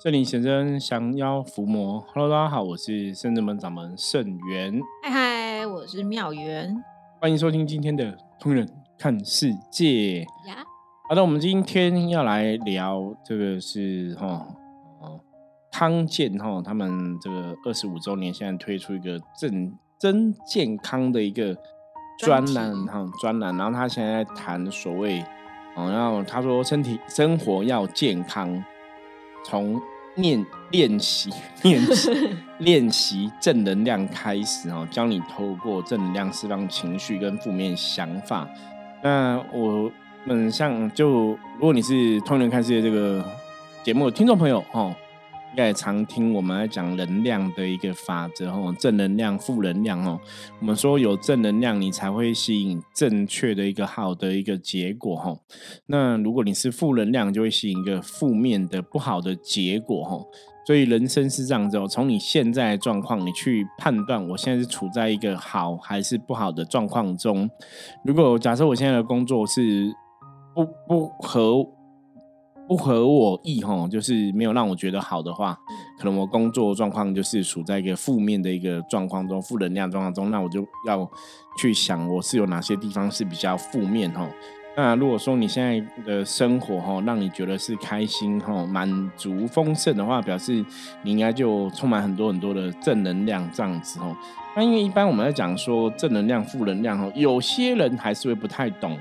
圣灵显真降妖伏魔，Hello，大家好，我是圣智门掌门圣元，嗨嗨，我是妙元，欢迎收听今天的《通人看世界》呀。好的，我们今天要来聊这个是哈哦康健哈，他们这个二十五周年，现在推出一个正真健康的一个专栏哈专栏，然后他现在谈所谓哦，然后他说身体生活要健康。从练练习练习 练习正能量开始哦，教你透过正能量释放情绪跟负面想法。那我们像就如果你是通人看世界这个节目的听众朋友哦。应该也常听我们来讲能量的一个法则哦，正能量、负能量哦。我们说有正能量，你才会吸引正确的一个好的一个结果哦。那如果你是负能量，就会吸引一个负面的不好的结果哦。所以人生是这样子哦，从你现在的状况，你去判断我现在是处在一个好还是不好的状况中。如果假设我现在的工作是不不合。不合我意哈，就是没有让我觉得好的话，可能我工作状况就是处在一个负面的一个状况中，负能量状况中，那我就要去想我是有哪些地方是比较负面哈。那如果说你现在的生活哈，让你觉得是开心哈、满足、丰盛的话，表示你应该就充满很多很多的正能量这样子哦。那因为一般我们在讲说正能量、负能量哈，有些人还是会不太懂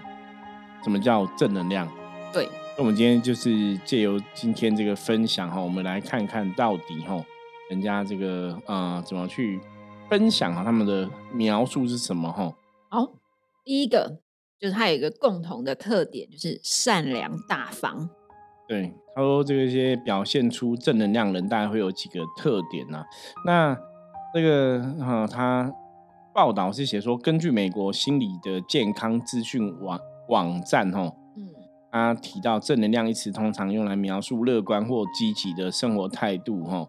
什么叫正能量。对。那我们今天就是借由今天这个分享哈，我们来看看到底哈，人家这个呃怎么去分享啊，他们的描述是什么哈？好，第一个就是它有一个共同的特点，就是善良大方。对，他说这个些表现出正能量人，大概会有几个特点呢？那这个哈，他报道是写说，根据美国心理的健康资讯网网站哈。他提到正能量一词，通常用来描述乐观或积极的生活态度。哈，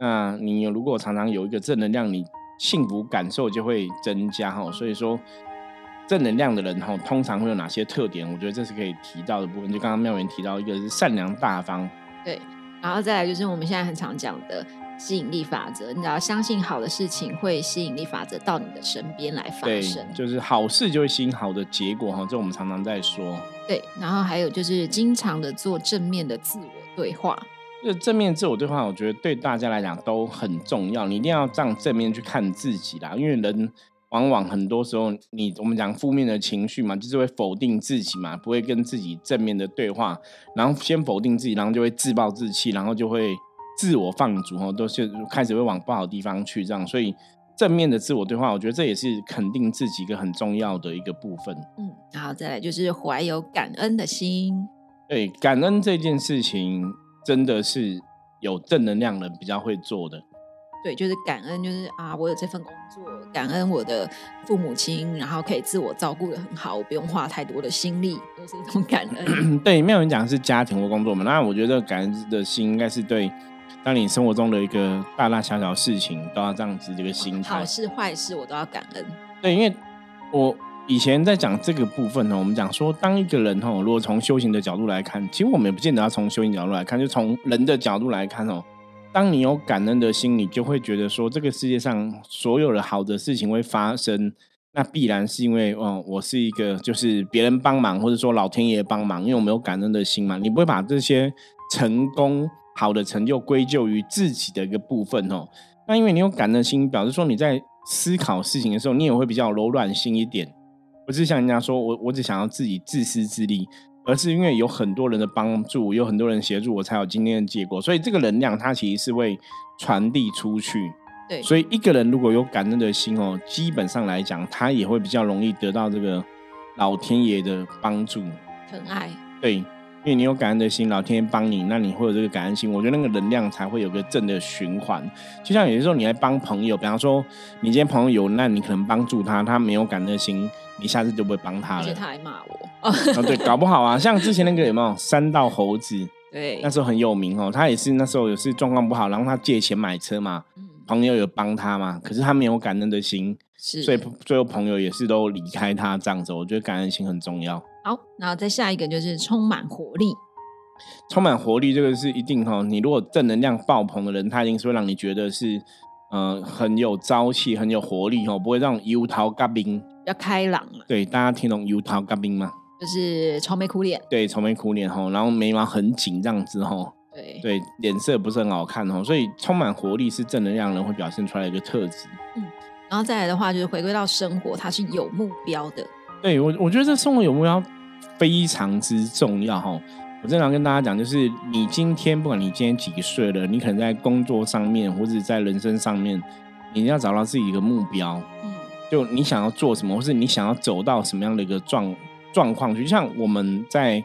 那你如果常常有一个正能量，你幸福感受就会增加。哈，所以说正能量的人，哈，通常会有哪些特点？我觉得这是可以提到的部分。就刚刚妙元提到，一个是善良大方，对，然后再来就是我们现在很常讲的。吸引力法则，你只要相信好的事情会吸引力法则到你的身边来发生。就是好事就会吸引好的结果哈，这我们常常在说。对，然后还有就是经常的做正面的自我对话。这正面自我对话，我觉得对大家来讲都很重要。你一定要这样正面去看自己啦，因为人往往很多时候，你我们讲负面的情绪嘛，就是会否定自己嘛，不会跟自己正面的对话，然后先否定自己，然后就会自暴自弃，然后就会。自我放逐哦，都是开始会往不好的地方去，这样，所以正面的自我对话，我觉得这也是肯定自己一个很重要的一个部分。嗯，然后再来就是怀有感恩的心。对，感恩这件事情真的是有正能量人比较会做的。对，就是感恩，就是啊，我有这份工作，感恩我的父母亲，然后可以自我照顾的很好，我不用花太多的心力，都是一种感恩。对，没有人讲是家庭或工作嘛，那我觉得感恩的心应该是对。当你生活中的一个大大小小事情都要这样子这个心态，好事坏事我都要感恩。对，因为我以前在讲这个部分呢，我们讲说，当一个人哦，如果从修行的角度来看，其实我们也不见得要从修行角度来看，就从人的角度来看哦。当你有感恩的心，你就会觉得说，这个世界上所有的好的事情会发生，那必然是因为哦，我是一个就是别人帮忙，或者说老天爷帮忙，因为我们有感恩的心嘛，你不会把这些成功。好的成就归咎于自己的一个部分哦，那因为你有感恩心，表示说你在思考事情的时候，你也会比较柔软心一点，不是像人家说我我只想要自己自私自利，而是因为有很多人的帮助，有很多人协助我才有今天的结果，所以这个能量它其实是会传递出去。对，所以一个人如果有感恩的心哦，基本上来讲，他也会比较容易得到这个老天爷的帮助、疼爱。对。因为你有感恩的心，老天爷帮你，那你会有这个感恩心，我觉得那个能量才会有个正的循环。就像有些时候你来帮朋友，比方说你今天朋友有难，你可能帮助他，他没有感恩的心，你下次就不会帮他了。而且他还骂我。啊，对，搞不好啊，像之前那个有没有三道猴子？对，那时候很有名哦。他也是那时候也是状况不好，然后他借钱买车嘛，朋友有帮他嘛，可是他没有感恩的心，所以最后朋友也是都离开他这样子。我觉得感恩心很重要。好，然后再下一个就是充满活力。充满活力，这个是一定哈。你如果正能量爆棚的人，他一定是会让你觉得是，呃，很有朝气、很有活力哦，不会让油桃嘎冰，要开朗了。对，大家听懂油桃嘎冰吗？就是愁眉苦脸。对，愁眉苦脸哈，然后眉毛很紧这样子哈。对对，脸色不是很好看哦，所以充满活力是正能量人会表现出来的一个特质。嗯，然后再来的话，就是回归到生活，它是有目标的。对我，我觉得这生活有目标非常之重要哈。我正常跟大家讲，就是你今天不管你今天几岁了，你可能在工作上面或者在人生上面，你要找到自己一个目标。嗯，就你想要做什么，或是你想要走到什么样的一个状。状况就像我们在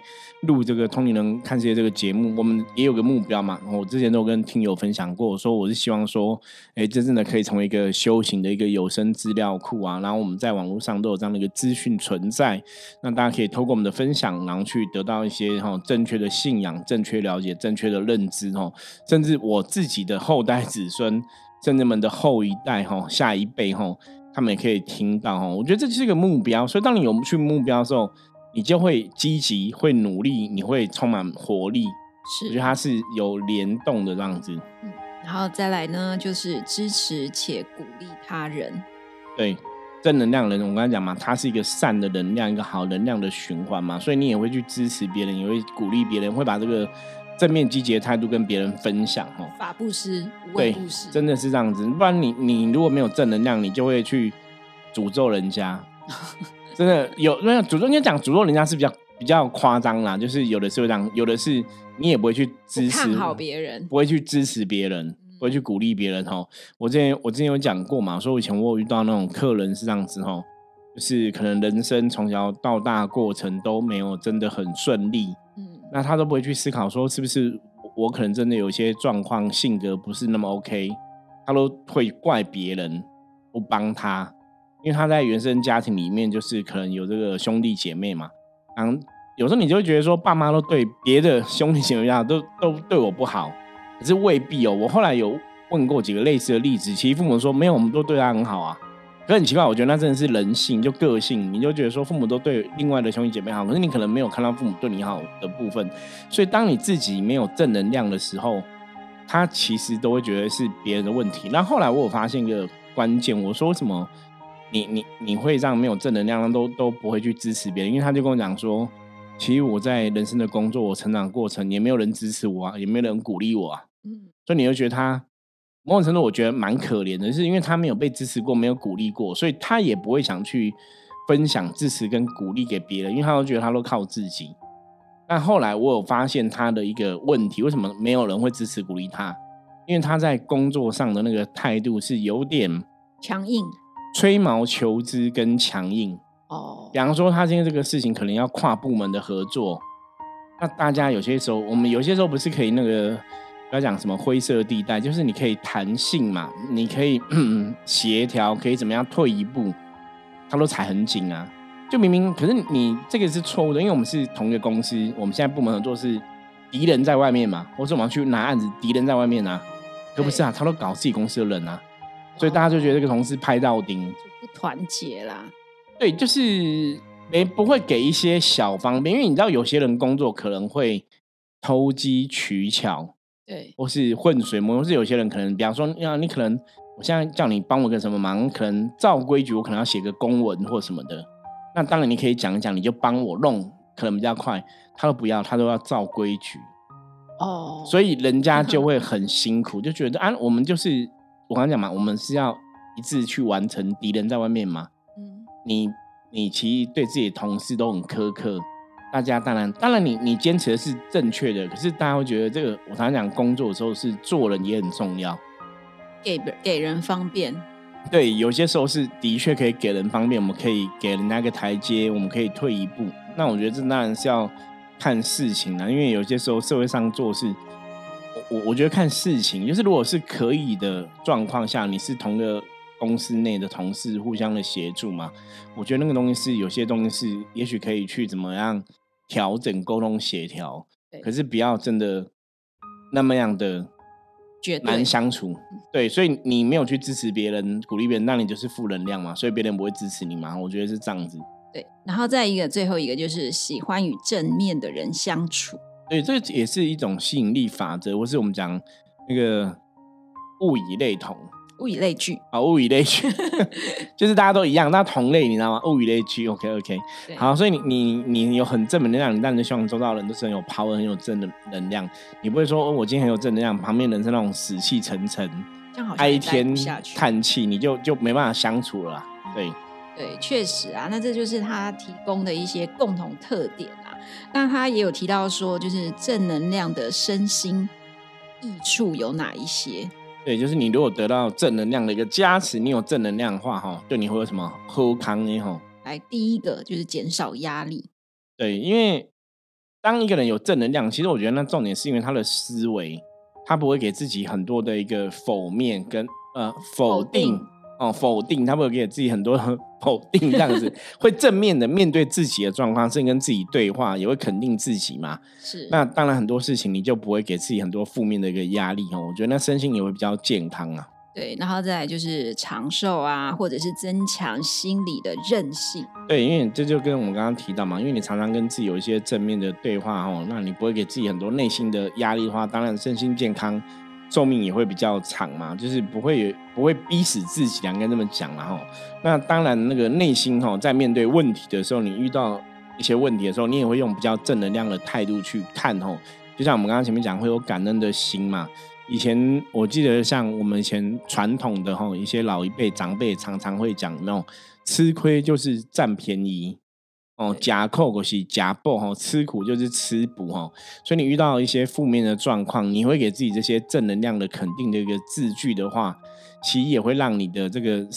录这个《通灵人看世界》这个节目，我们也有个目标嘛。我之前都跟听友分享过，说我是希望说，哎，真正的可以成为一个修行的一个有声资料库啊。然后我们在网络上都有这样的一个资讯存在，那大家可以透过我们的分享，然后去得到一些哈正确的信仰、正确了解、正确的认知哈。甚至我自己的后代子孙、甚至们的后一代哈、下一辈哈。他们也可以听到哦，我觉得这就是一个目标，所以当你有去目标的时候，你就会积极、会努力，你会充满活力。是，我觉得它是有联动的这样子。嗯，然后再来呢，就是支持且鼓励他人。对，正能量人，我刚才讲嘛，他是一个善的能量，一个好能量的循环嘛，所以你也会去支持别人，也会鼓励别人，会把这个。正面积极的态度跟别人分享，哦，法布施，对，布施，真的是这样子。不然你你如果没有正能量，你就会去诅咒人家。真的有那诅咒，应该讲诅咒人家是比较比较夸张啦。就是有的是会这样，有的是你也不会去支持好别人，不会去支持别人，不会去鼓励别人。哦，我之前我之前有讲过嘛，说以前我有遇到那种客人是这样子，哦，就是可能人生从小到大过程都没有真的很顺利。那他都不会去思考说是不是我可能真的有些状况性格不是那么 OK，他都会怪别人不帮他，因为他在原生家庭里面就是可能有这个兄弟姐妹嘛，然后有时候你就会觉得说爸妈都对别的兄弟姐妹啊都都对我不好，可是未必哦。我后来有问过几个类似的例子，其实父母说没有，我们都对他很好啊。可很奇怪，我觉得那真的是人性，就个性，你就觉得说父母都对另外的兄弟姐妹好，可是你可能没有看到父母对你好的部分，所以当你自己没有正能量的时候，他其实都会觉得是别人的问题。那后来我有发现一个关键，我说什么，你你你会让没有正能量都都不会去支持别人，因为他就跟我讲说，其实我在人生的工作，我成长过程也没有人支持我啊，也没有人鼓励我啊，嗯，所以你就觉得他。某种程度，我觉得蛮可怜的，是因为他没有被支持过，没有鼓励过，所以他也不会想去分享支持跟鼓励给别人，因为他都觉得他都靠自己。但后来我有发现他的一个问题，为什么没有人会支持鼓励他？因为他在工作上的那个态度是有点强硬、吹毛求疵跟强硬。哦，比方说他今天这个事情可能要跨部门的合作，那大家有些时候，我们有些时候不是可以那个。不要讲什么灰色地带，就是你可以弹性嘛，你可以 协调，可以怎么样退一步，他都踩很紧啊。就明明，可是你这个是错误的，因为我们是同一个公司，我们现在部门合作是敌人在外面嘛，或者我们要去拿案子，敌人在外面啊，可不是啊，他都搞自己公司的人啊，所以大家就觉得这个同事拍到钉，就不团结啦。对，就是没不会给一些小方便，因为你知道有些人工作可能会偷机取巧。对，或是混水摸，或是有些人可能，比方说，要你可能，我现在叫你帮我个什么忙，可能照规矩，我可能要写个公文或什么的。那当然你可以讲一讲，你就帮我弄，可能比较快。他都不要，他都要照规矩。哦，所以人家就会很 辛苦，就觉得啊，我们就是我刚刚讲嘛，我们是要一致去完成，敌人在外面嘛。嗯，你你其实对自己的同事都很苛刻。大家当然，当然，你你坚持的是正确的，可是大家会觉得这个，我常常讲，工作的时候是做人也很重要，给给人方便。对，有些时候是的确可以给人方便，我们可以给人家一个台阶，我们可以退一步。那我觉得这当然是要看事情啊，因为有些时候社会上做事，我我我觉得看事情，就是如果是可以的状况下，你是同个。公司内的同事互相的协助嘛，我觉得那个东西是有些东西是也许可以去怎么样调整、沟通、协调，可是不要真的那么样的难相处。对，所以你没有去支持别人、鼓励别人，那你就是负能量嘛，所以别人不会支持你嘛。我觉得是这样子。对，然后再一个最后一个就是喜欢与正面的人相处。对，这也是一种吸引力法则，或是我们讲那个物以类同。物以类聚啊，物以类聚，就是大家都一样，那同类你知道吗？物以类聚，OK OK。好，所以你你你有很正能量，你当然希望周遭人都是很有 power、很有正能能量。你不会说，我今天很有正能量，旁边人是那种死气沉沉、哀天叹气，你就就没办法相处了。对对，确实啊，那这就是他提供的一些共同特点啊。那他也有提到说，就是正能量的身心益处有哪一些？对，就是你如果得到正能量的一个加持，你有正能量的话，哈，对你会有什么喝康呢？哈，来，第一个就是减少压力。对，因为当一个人有正能量，其实我觉得那重点是因为他的思维，他不会给自己很多的一个否面跟呃否定。哦，否定，他会给自己很多 否定，这样子会正面的面对自己的状况，甚至跟自己对话，也会肯定自己嘛。是，那当然很多事情你就不会给自己很多负面的一个压力哦。我觉得那身心也会比较健康啊。对，然后再来就是长寿啊，或者是增强心理的韧性。对，因为这就跟我们刚刚提到嘛，因为你常常跟自己有一些正面的对话哦，那你不会给自己很多内心的压力的话，当然身心健康。寿命也会比较长嘛，就是不会不会逼死自己，两个人这么讲了哈。那当然，那个内心哈，在面对问题的时候，你遇到一些问题的时候，你也会用比较正能量的态度去看哈。就像我们刚刚前面讲，会有感恩的心嘛。以前我记得，像我们以前传统的哈，一些老一辈长辈常常会讲那种吃亏就是占便宜。哦，假扣过是假补哈，吃苦就是吃补哈，所以你遇到一些负面的状况，你会给自己这些正能量的肯定的一个字句的话，其实也会让你的这个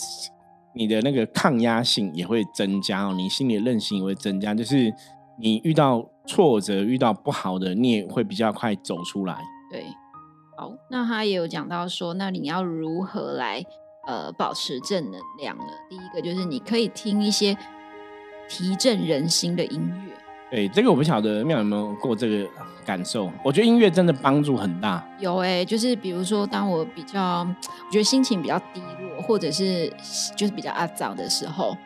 你的那个抗压性也会增加哦，你心理的韧性也会增加，就是你遇到挫折、遇到不好的，你也会比较快走出来。对，好，那他也有讲到说，那你要如何来呃保持正能量呢？第一个就是你可以听一些。提振人心的音乐，对这个我不晓得妙有没有过这个感受。我觉得音乐真的帮助很大。有哎，就是比如说，当我比较，我觉得心情比较低落，或者是就是比较阿早的时候，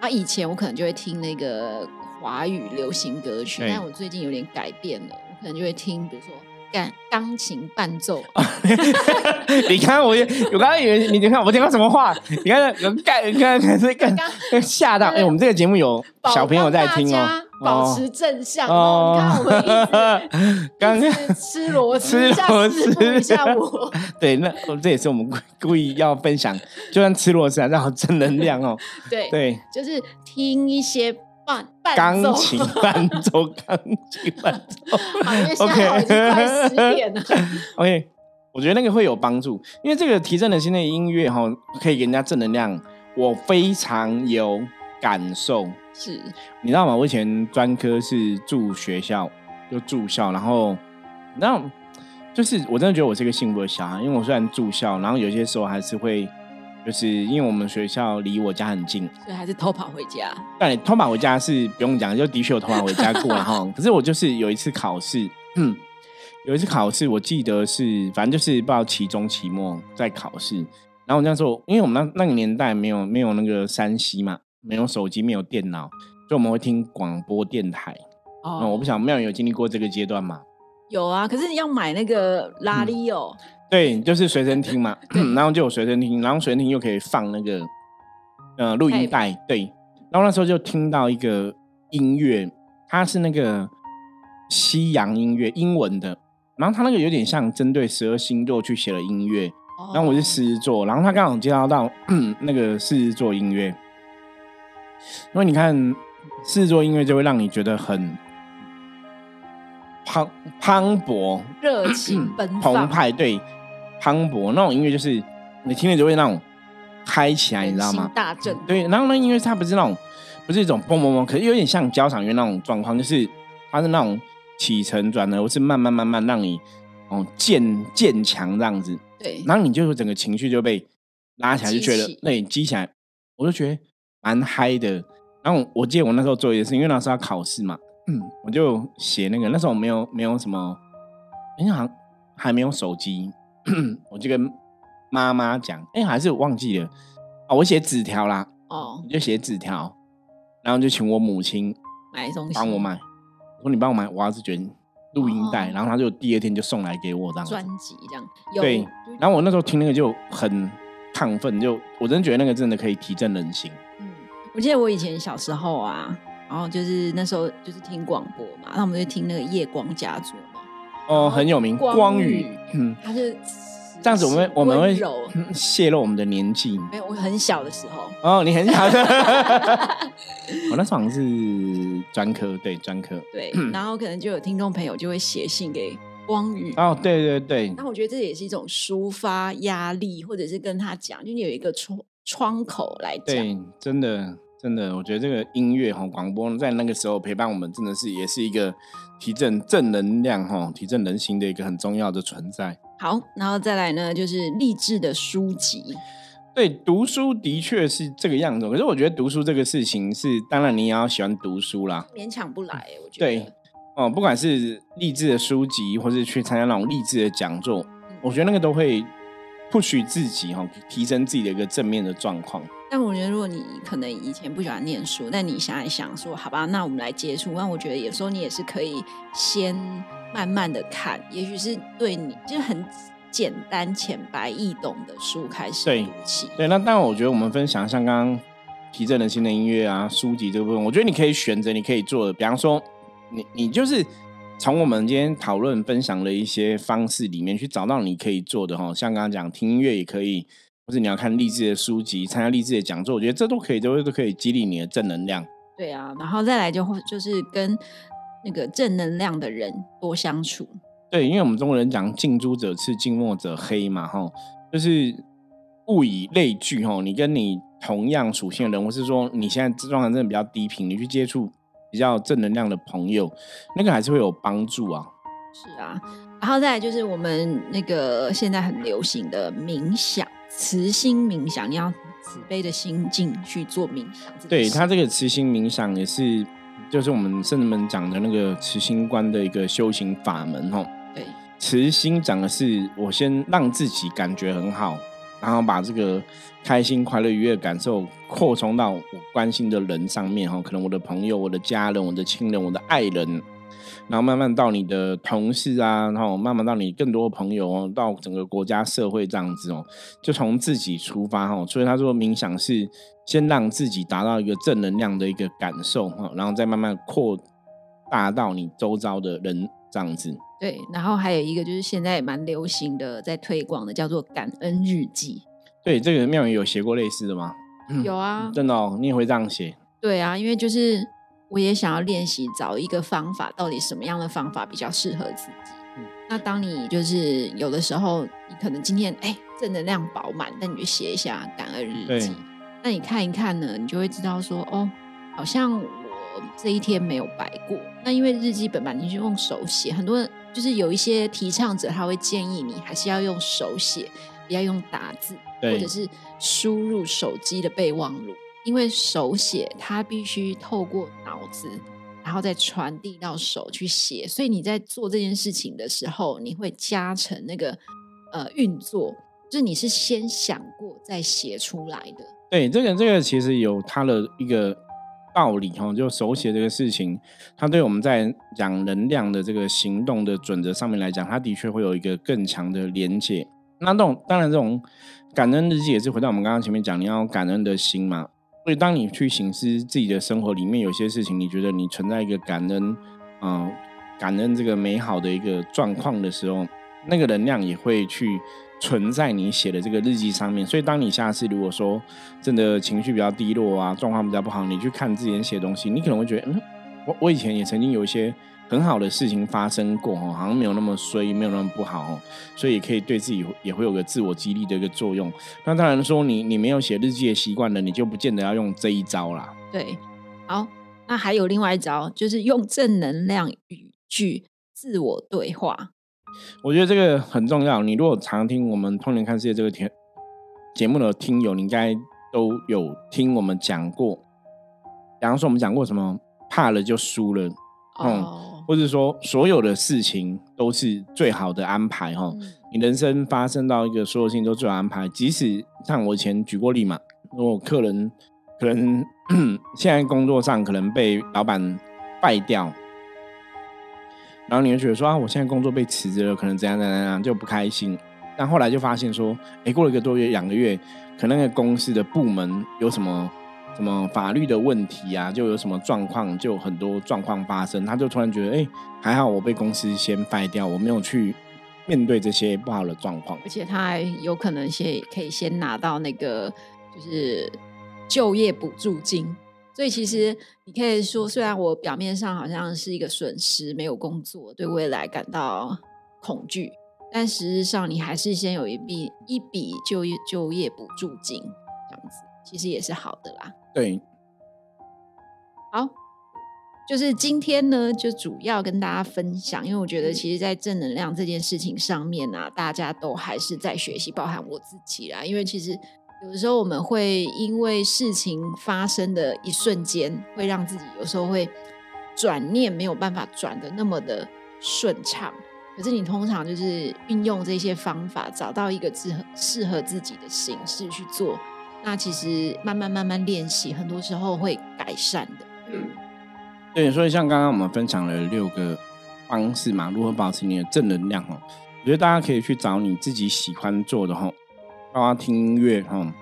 啊，以前我可能就会听那个华语流行歌曲，但我最近有点改变了，我可能就会听，比如说。干钢琴伴奏，你看我，我刚刚以为你你看我听到什么话？你看有干，你看看是干吓到。哎，我们这个节目有小朋友在听哦，保持正向哦。你看我们刚刚吃螺丝，吃螺丝，下我。对，那这也是我们故意要分享，就算吃螺丝，还是好正能量哦。对对，就是听一些。钢琴伴奏，钢琴伴奏。OK，快十点了。OK，我觉得那个会有帮助，因为这个提振人心的音乐哈，可以给人家正能量。我非常有感受。是，你知道吗？我以前专科是住学校，就住校，然后，那就是我真的觉得我是一个幸福的小孩，因为我虽然住校，然后有些时候还是会。就是因为我们学校离我家很近，所以还是偷跑回家。对，偷跑回家是不用讲，就的确有偷跑回家过了哈。可是我就是有一次考试，有一次考试，我记得是反正就是不知道期中、期末在考试。然后那时候，因为我们那那个年代没有没有那个山西嘛，没有手机，没有电脑，所以我们会听广播电台。哦，我不想妙有经历过这个阶段吗？有啊，可是你要买那个拉力哦。对，就是随身听嘛，然后就有随身听，然后随身听又可以放那个呃录音带，对，然后那时候就听到一个音乐，它是那个西洋音乐，英文的，然后它那个有点像针对十二星座去写的音乐，然后我是狮子座，然后他刚好介绍到 那个狮子座音乐，因为你看狮子座音乐就会让你觉得很。磅磅礴、热情、奔澎湃，对，磅礴那种音乐就是你听了就会那种嗨起来，你知道吗？大震。对，然后那音乐它不是那种，不是一种嘣嘣嘣，可是有点像交响乐那种状况，就是它是那种起承转合，或是慢慢慢慢让你哦渐渐强这样子。对，然后你就整个情绪就被拉起来，就觉得那你激起来，我就觉得蛮嗨的。然后我记得我那时候做一件事，因为那时候要考试嘛。嗯，我就写那个，那时候没有没有什么，好像还没有手机，我就跟妈妈讲，哎，还是忘记了啊，我写纸条啦，哦，就写纸条，然后就请我母亲买东西，帮我买，我说你帮我买，我要是觉得录音带，然后他就第二天就送来给我这样。专辑这样。对。然后我那时候听那个就很亢奋，就我真觉得那个真的可以提振人心。嗯，我记得我以前小时候啊，然后就是那时候就是听广播嘛，那我们就听那个夜光家族嘛。哦，很有名，光宇。嗯，他是。这样子，我们我们会泄露我们的年纪。没有，我很小的时候。哦，你很小的。我 那时候好像是专科，对专科。对，然后可能就有听众朋友就会写信给光宇。哦，对对对。那我觉得这也是一种抒发压力，或者是跟他讲，就你有一个窗窗口来讲。对，真的真的，我觉得这个音乐哈广播在那个时候陪伴我们，真的是也是一个提振正能量哈、提振人心的一个很重要的存在。好，然后再来呢，就是励志的书籍。对，读书的确是这个样子。可是我觉得读书这个事情是，当然你也要喜欢读书啦，勉强不来。我觉得对哦，不管是励志的书籍，或是去参加那种励志的讲座，我觉得那个都会不许自己哈，提升自己的一个正面的状况。但我觉得，如果你可能以前不喜欢念书，但你想一想说，好吧，那我们来接触。那我觉得有时候你也是可以先。慢慢的看，也许是对你就是很简单、浅白易懂的书开始。对，那当然，我觉得我们分享像刚刚提振人心的音乐啊、书籍这个部分，我觉得你可以选择，你可以做的。比方说，你你就是从我们今天讨论分享的一些方式里面去找到你可以做的哈。像刚刚讲听音乐也可以，或者你要看励志的书籍、参加励志的讲座，我觉得这都可以，都都可以激励你的正能量。对啊，然后再来就会就是跟。那个正能量的人多相处，对，因为我们中国人讲近朱者赤，近墨者黑嘛，哈，就是物以类聚，哈，你跟你同样属性的人，或是说你现在状态真的比较低频，你去接触比较正能量的朋友，那个还是会有帮助啊。是啊，然后再来就是我们那个现在很流行的冥想，慈心冥想，你要慈悲的心境去做冥想。对他这个慈心冥想也是。就是我们圣人们讲的那个慈心观的一个修行法门，吼。对，慈心讲的是我先让自己感觉很好，然后把这个开心、快乐、愉悦感受扩充到我关心的人上面，哈，可能我的朋友、我的家人、我的亲人、我的爱人。然后慢慢到你的同事啊，然后慢慢到你更多朋友哦，到整个国家社会这样子哦，就从自己出发哈。所以他说冥想是先让自己达到一个正能量的一个感受哈，然后再慢慢扩大到你周遭的人这样子。对，然后还有一个就是现在也蛮流行的，在推广的叫做感恩日记。对，这个妙宇有写过类似的吗？有啊，真的哦，你也会这样写？对啊，因为就是。我也想要练习找一个方法，到底什么样的方法比较适合自己？那当你就是有的时候，你可能今天哎正能量饱满，那你就写一下感恩日记。那你看一看呢，你就会知道说哦，好像我这一天没有白过。那因为日记本嘛，你就用手写，很多人就是有一些提倡者他会建议你还是要用手写，不要用打字，或者是输入手机的备忘录。因为手写，它必须透过脑子，然后再传递到手去写，所以你在做这件事情的时候，你会加成那个呃运作，就是你是先想过再写出来的。对，这个这个其实有它的一个道理哈，就手写这个事情，它对我们在讲能量的这个行动的准则上面来讲，它的确会有一个更强的连接。那这种当然这种感恩日记也是回到我们刚刚前面讲，你要感恩的心嘛。所以，当你去醒思自己的生活里面有些事情，你觉得你存在一个感恩，嗯，感恩这个美好的一个状况的时候，那个能量也会去存在你写的这个日记上面。所以，当你下次如果说真的情绪比较低落啊，状况比较不好，你去看自己写东西，你可能会觉得，嗯，我我以前也曾经有一些。很好的事情发生过哦，好像没有那么衰，没有那么不好哦，所以也可以对自己也会有个自我激励的一个作用。那当然说，你你没有写日记的习惯了，你就不见得要用这一招啦。对，好，那还有另外一招，就是用正能量语句自我对话。我觉得这个很重要。你如果常听我们《通年看世界》这个节节目的听友，你应该都有听我们讲过。比方说，我们讲过什么？怕了就输了。哦。或者说，所有的事情都是最好的安排哈。你人生发生到一个所有事情都最好安排，即使像我以前举过例嘛，如果客人可能 现在工作上可能被老板败掉，然后你就觉得说啊，我现在工作被辞职了，可能怎样怎样怎样就不开心。但后来就发现说，哎，过了一个多月、两个月，可能那个公司的部门有什么什么法律的问题啊，就有什么状况，就很多状况发生，他就突然觉得，哎，还好我被公司先废掉，我没有去面对这些不好的状况，而且他还有可能先可以先拿到那个就是就业补助金。所以其实你可以说，虽然我表面上好像是一个损失，没有工作，对未来感到恐惧，但实际上你还是先有一笔一笔就业就业补助金，这样子其实也是好的啦。对，好，就是今天呢，就主要跟大家分享，因为我觉得其实，在正能量这件事情上面呢，大家都还是在学习，包含我自己啦，因为其实。有的时候我们会因为事情发生的一瞬间，会让自己有时候会转念没有办法转的那么的顺畅。可是你通常就是运用这些方法，找到一个适合适合自己的形式去做，那其实慢慢慢慢练习，很多时候会改善的。对，所以像刚刚我们分享了六个方式嘛，如何保持你的正能量哦？我觉得大家可以去找你自己喜欢做的哈。包括听音乐哈，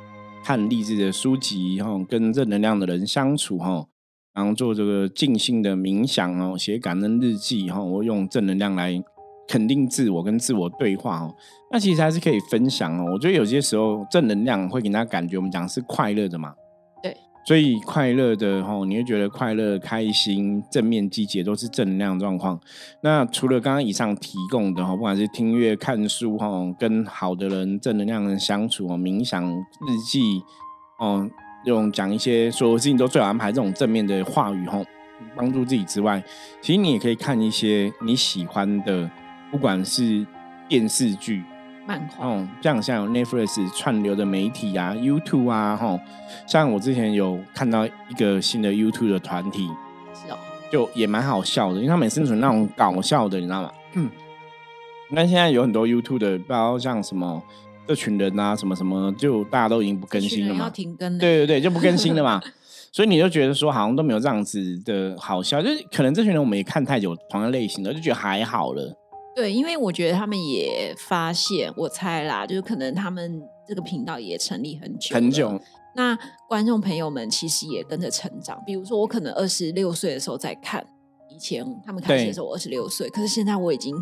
看励志的书籍哈，跟正能量的人相处哈，然后做这个静心的冥想哦，写感恩日记哈，我用正能量来肯定自我，跟自我对话哦。那其实还是可以分享哦。我觉得有些时候正能量会给大家感觉，我们讲是快乐的嘛。对所以快乐的哈，你会觉得快乐、开心、正面、积极都是正能量状况。那除了刚刚以上提供的哈，不管是听音乐、看书哈，跟好的人、正能量人相处哦，冥想、日记哦，用讲一些所有事情都最好安排这种正面的话语哈，帮助自己之外，其实你也可以看一些你喜欢的，不管是电视剧。漫画哦，像像有 Netflix 串流的媒体啊，YouTube 啊，哈，像我之前有看到一个新的 YouTube 的团体，是哦，就也蛮好笑的，因为他们生存那种搞笑的，你知道吗？嗯，那现在有很多 YouTube 的，不知道像什么这群人啊，什么什么，就大家都已经不更新了嘛，要停更，对对对，就不更新了嘛，所以你就觉得说好像都没有这样子的好笑，就是可能这群人我们也看太久同样类型的，就觉得还好了。对，因为我觉得他们也发现，我猜啦，就是可能他们这个频道也成立很久很久。那观众朋友们其实也跟着成长。比如说，我可能二十六岁的时候在看，以前他们开始的时候我二十六岁，可是现在我已经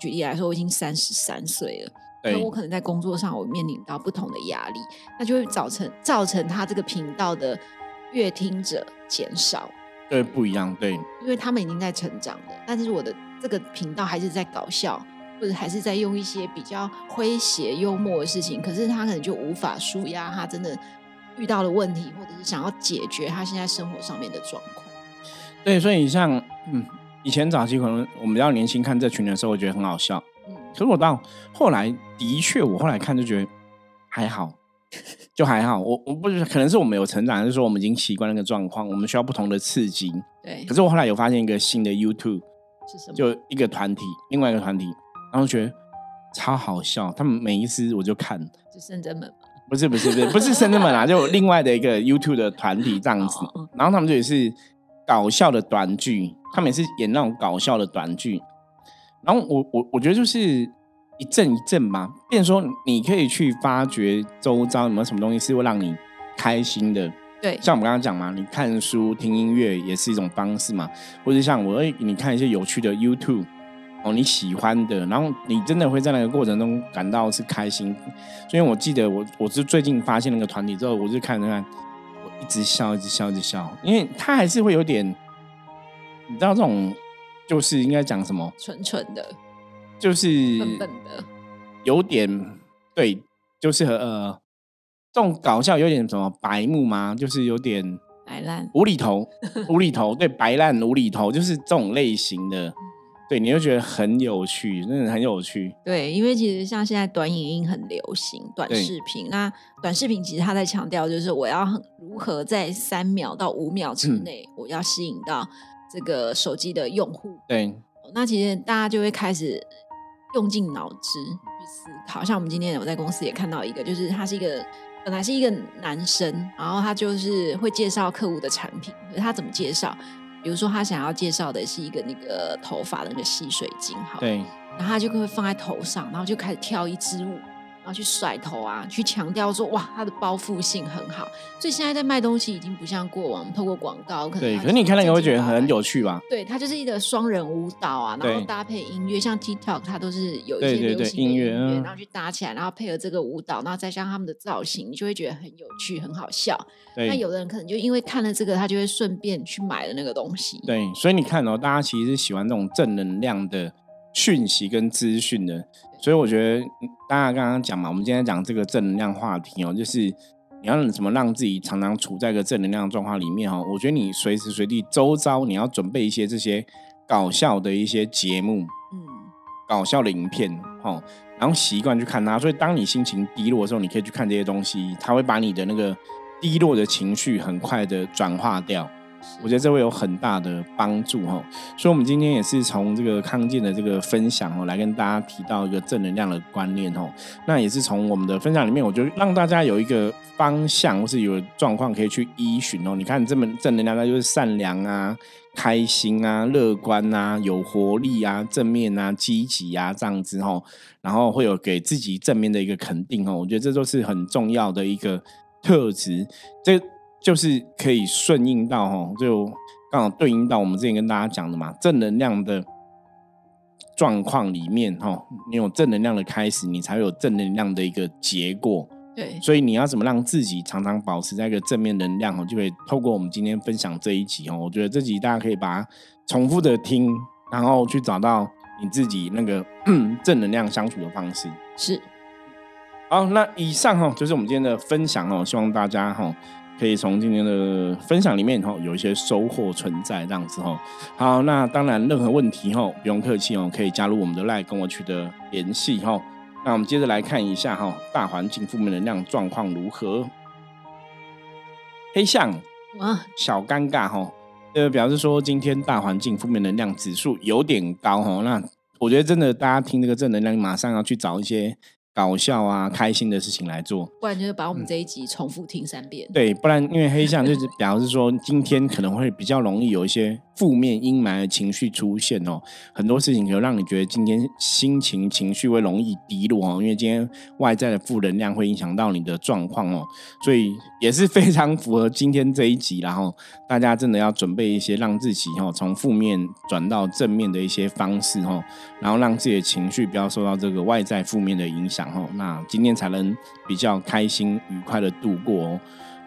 举例来说，我已经三十三岁了。那我可能在工作上我面临到不同的压力，那就会造成造成他这个频道的阅听者减少。对，不一样。对，因为他们已经在成长了，但是我的。这个频道还是在搞笑，或者还是在用一些比较诙谐幽默的事情，可是他可能就无法舒压他真的遇到了问题，或者是想要解决他现在生活上面的状况。对，所以像嗯，以前早期可能我们比较年轻看这群的时候，我觉得很好笑。嗯，可是我到后来，的确我后来看就觉得还好，就还好。我我不是可能是我们有成长，还是说我们已经习惯那个状况，我们需要不同的刺激。对。可是我后来有发现一个新的 YouTube。是什么？就一个团体，另外一个团体，然后觉得超好笑。他们每一次我就看，是深圳门吗？不是不是不是不是深圳门啊，就另外的一个 YouTube 的团体这样子。然后他们就也是搞笑的短剧，他们也是演那种搞笑的短剧。然后我我我觉得就是一阵一阵吧，变说你可以去发掘周遭有没有什么东西是会让你开心的。对，像我们刚刚讲嘛，你看书、听音乐也是一种方式嘛，或者像我，你看一些有趣的 YouTube，哦，你喜欢的，然后你真的会在那个过程中感到是开心。所以我记得我，我是最近发现那个团体之后，我就看看，我一直笑，一直笑，一直笑，因为他还是会有点，你知道这种就是应该讲什么？蠢蠢的，就是笨笨的，有点对，就是和呃。这种搞笑有点什么白目吗？就是有点白烂无厘头，无厘头对白烂无厘头，就是这种类型的，对，你就觉得很有趣，真的很有趣。对，因为其实像现在短影音很流行，短视频，那短视频其实它在强调就是我要如何在三秒到五秒之内，我要吸引到这个手机的用户。对，那其实大家就会开始用尽脑汁去思考。像我们今天我在公司也看到一个，就是它是一个。本来是一个男生，然后他就是会介绍客户的产品，他怎么介绍？比如说他想要介绍的是一个那个头发的那个吸水晶，好，对，然后他就会放在头上，然后就开始跳一支舞。然后去甩头啊，去强调说哇，它的包覆性很好。所以现在在卖东西已经不像过往透过广告，可能对。可是你看那个会觉得很有趣吧？对，它就是一个双人舞蹈啊，然后搭配音乐，像 TikTok 它都是有一些流行音乐，然后去搭起来，然后配合这个舞蹈，然后再加上他们的造型，你就会觉得很有趣，很好笑。那有的人可能就因为看了这个，他就会顺便去买了那个东西。对，所以你看哦，大家其实是喜欢这种正能量的讯息跟资讯的。所以我觉得大家刚刚讲嘛，我们今天讲这个正能量话题哦，就是你要怎么让自己常常处在一个正能量状况里面哈。我觉得你随时随地周遭你要准备一些这些搞笑的一些节目，嗯，搞笑的影片哈，然后习惯去看它。所以当你心情低落的时候，你可以去看这些东西，它会把你的那个低落的情绪很快的转化掉。我觉得这会有很大的帮助哈，所以我们今天也是从这个康健的这个分享哦，来跟大家提到一个正能量的观念哦。那也是从我们的分享里面，我觉得让大家有一个方向，或是有状况可以去依循哦。你看这么正能量，那就是善良啊、开心啊、乐观啊、有活力啊、正面啊、积极啊这样子哦。然后会有给自己正面的一个肯定哦。我觉得这都是很重要的一个特质。这就是可以顺应到哦，就刚好对应到我们之前跟大家讲的嘛，正能量的状况里面哈，你有正能量的开始，你才有正能量的一个结果。对，所以你要怎么让自己常常保持在一个正面能量哦，就会透过我们今天分享这一集哦，我觉得这集大家可以把它重复的听，然后去找到你自己那个 正能量相处的方式。是，好，那以上哈就是我们今天的分享哦，希望大家哈。可以从今天的分享里面哈有一些收获存在这样子哈。好，那当然任何问题哈不用客气哦，可以加入我们的 line 跟我取得联系哈。那我们接着来看一下哈，大环境负面能量状况如何？黑象啊，小尴尬哈，呃，表示说今天大环境负面能量指数有点高哈。那我觉得真的大家听这个正能量，马上要去找一些。搞笑啊，开心的事情来做，不然就是把我们这一集重复听三遍。对，不然因为黑象就是表示说，今天可能会比较容易有一些负面阴霾的情绪出现哦。很多事情可能让你觉得今天心情情绪会容易低落哦，因为今天外在的负能量会影响到你的状况哦，所以也是非常符合今天这一集。然后大家真的要准备一些让自己哦从负面转到正面的一些方式哦，然后让自己的情绪不要受到这个外在负面的影响。然后，那今天才能比较开心愉快的度过哦。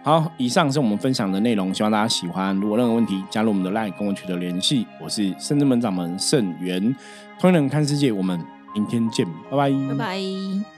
好，以上是我们分享的内容，希望大家喜欢。如果任何问题，加入我们的 LINE 跟我取得联系。我是圣智门掌门圣元，通人看世界，我们明天见，拜拜，拜拜。